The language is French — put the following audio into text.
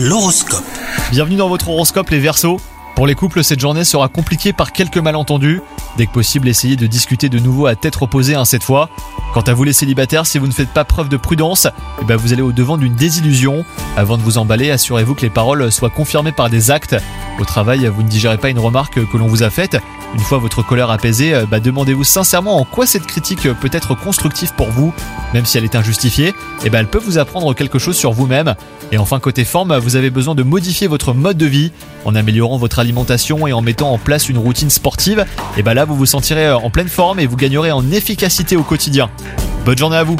L'horoscope. Bienvenue dans votre horoscope les Verseaux. Pour les couples, cette journée sera compliquée par quelques malentendus. Dès que possible, essayez de discuter de nouveau à tête reposée hein, cette fois. Quant à vous les célibataires, si vous ne faites pas preuve de prudence, eh ben vous allez au devant d'une désillusion. Avant de vous emballer, assurez-vous que les paroles soient confirmées par des actes. Au travail, vous ne digérez pas une remarque que l'on vous a faite. Une fois votre colère apaisée, euh, bah, demandez-vous sincèrement en quoi cette critique peut être constructive pour vous, même si elle est injustifiée. Et ben elle peut vous apprendre quelque chose sur vous-même. Et enfin côté forme, vous avez besoin de modifier votre mode de vie en améliorant votre alimentation et en mettant en place une routine sportive. Et ben là vous vous sentirez en pleine forme et vous gagnerez en efficacité au quotidien. Bonne journée à vous